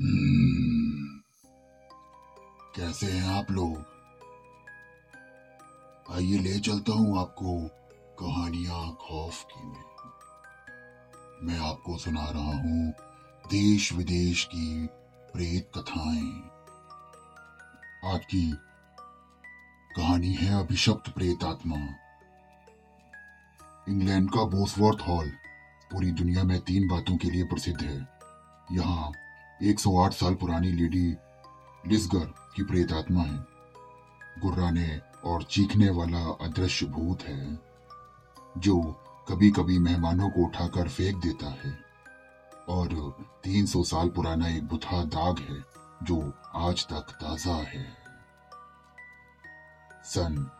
हम्म, कैसे हैं आप लोग? आइए ले चलता हूँ आपको कहानियाँ खौफ की में। मैं आपको सुना रहा हूँ देश विदेश की प्रेत कथाएँ। आज की कहानी है अभिशप्त प्रेत आत्मा इंग्लैंड का बोसवर्थ हॉल। पूरी दुनिया में तीन बातों के लिए प्रसिद्ध है। यहाँ 108 साल पुरानी लेडी लिस्गर की प्रेत आत्मा है। गुर्राने और चीखने वाला अदृश्य भूत है, जो कभी कभी मेहमानों को उठाकर फेंक देता है। और 300 साल पुराना एक बुथा दाग है, जो आज तक ताज़ा है। सन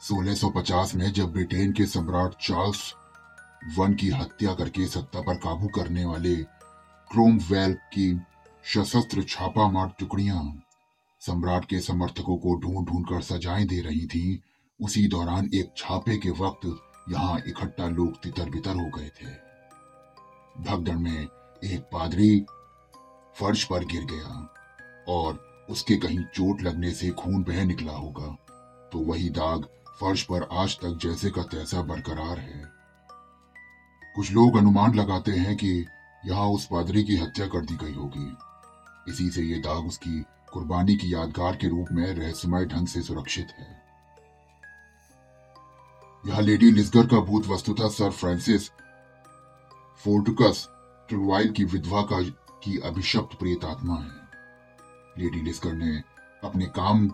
1650 में जब ब्रिटेन के सम्राट चार्ल्स वन की हत्या करके सत्ता पर काबू करने वाले क्रोमवेल की सशस्त्र छापा मार टुकड़ियाँ। सम्राट के समर्थकों को ढूंढ ढूंढ कर सजाएँ दे रही थीं। उसी दौरान एक छापे के वक्त यहाँ इकट्ठा लोग तितर बितर हो गए थे। भगदड़ में एक पादरी फर्श पर गिर गया और उसके कहीं चोट लगने से खून बह निकला होगा। तो वही दाग फर्श पर आज तक जैसे का तैसा बरकरार है। कुछ लोग अनुमान लगाते हैं कि यहाँ उस पादरी की हत्या कर दी गई होगी। इसी से ये दाग उसकी कुर्बानी की यादगार के रूप में रहस्यमय ढंग से सुरक्षित है। यह लेडी लिस्गर का भूत वस्तुतः सर फ्रांसिस फोर्टुकस ट्रुवाइल की विधवा का की अभिशप्त प्रेत आत्मा है। लेडी लिस्गर ने अपने काम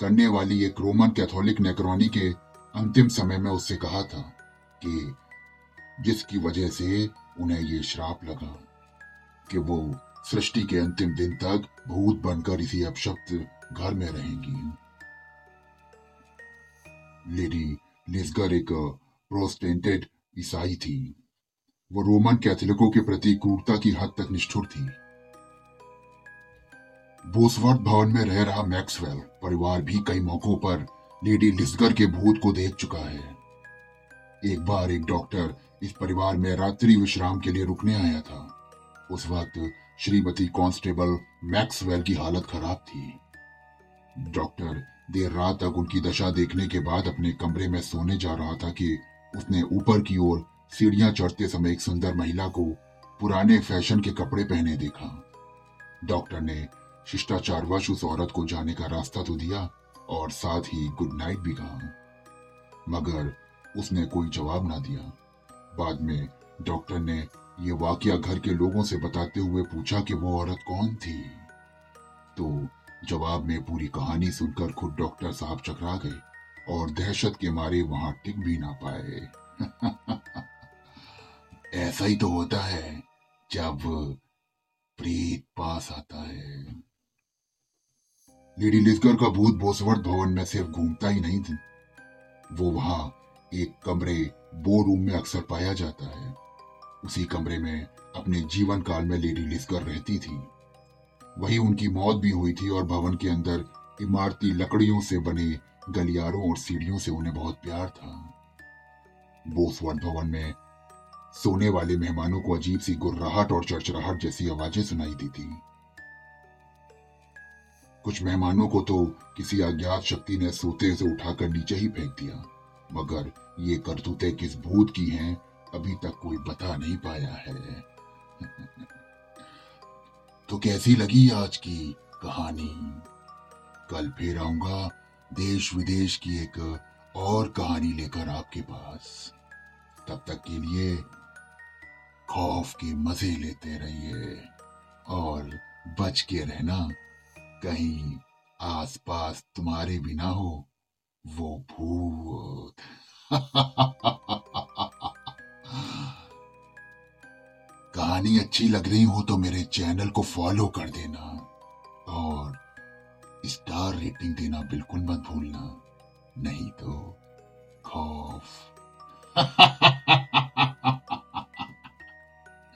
करने वाली एक रोमन कैथोलिक नेक्रोनी के अंतिम समय में उससे कहा था कि जिसकी वजह से उन्हें ये श्राप लगा कि वो सृष्टि के अंतिम दिन तक भूत बनकर इसी अपशब्द घर में रहेंगी। लेडी लिस्गर एक प्रोस्टेंटेड ईसाई थी। वो रोमन कैथोलिकों के प्रति क्रूरता की हद तक निष्ठुर थी। बोसवर्थ भवन में रह रहा मैक्सवेल परिवार भी कई मौकों पर लेडी लिस्गर के भूत को देख चुका है। एक बार एक डॉक्टर इस परिवार में रात्रि विश्राम के लिए रुकने आया था। उस वक्त श्रीमती कांस्टेबल मैक्सवेल की हालत खराब थी। डॉक्टर, देर रात तक उनकी दशा देखने के बाद अपने कमरे में सोने जा रहा था कि उसने ऊपर की ओर सीढ़ियाँ चढ़ते समय एक सुंदर महिला को पुराने फ़ैशन के कपड़े पहने देखा। डॉक्टर ने शिष्टाचारवश उस औरत को जाने का रास्ता तो दिया और साथ ही गुड नाइट भी कहा। मगर उसने कोई जवाब ना दिया। बाद में डॉक्टर ने ये वाकया घर के लोगों से बताते हुए पूछा कि वो औरत कौन थी। तो जवाब में पूरी कहानी सुनकर खुद डॉक्टर साहब चकरा गए और दहशत के मारे वहाँ टिक भी ना पाए। ऐसा ही तो होता है जब प्रीत पास आता है। लेडी लिस्कर का भूत बोसवर्थ भवन में सिर्फ़ घूमता ही नहीं था। वो वहाँ एक कमरे बो रूम में अक्सर पाया जाता है। उसी कमरे में अपने जीवन काल में लेडी लिस्कर रहती थी। वही उनकी मौत भी हुई थी और भवन के अंदर इमारती लकड़ियों से बने गलियारों और सीढ़ियों से उन्हें बहुत प्यार था। बोसवर्थ भवन में सोने वाले मेहमानों को अजीब सी गुर्राहट और चरचराहट जैसी आवाज़ें सुनाई दी थी कुछ मेहमानों को तो किसी अज्ञात शक्ति ने सोते से उठाकर नीचे ही फेंक दिया, मगर ये करतूतें किस भूत की हैं अभी तक कोई बता नहीं पाया है। तो कैसी लगी आज की कहानी? कल फिर आऊँगा देश विदेश की एक और कहानी लेकर आपके पास। तब तक के लिए खौफ के मज़े लेते रहिए और बच के रहना। कहीं आसपास तुम्हारे बिना हो वो भूत। कहानी अच्छी लग रही हो तो मेरे चैनल को फॉलो कर देना और स्टार रेटिंग देना बिल्कुल मत भूलना। नहीं तो खौफ।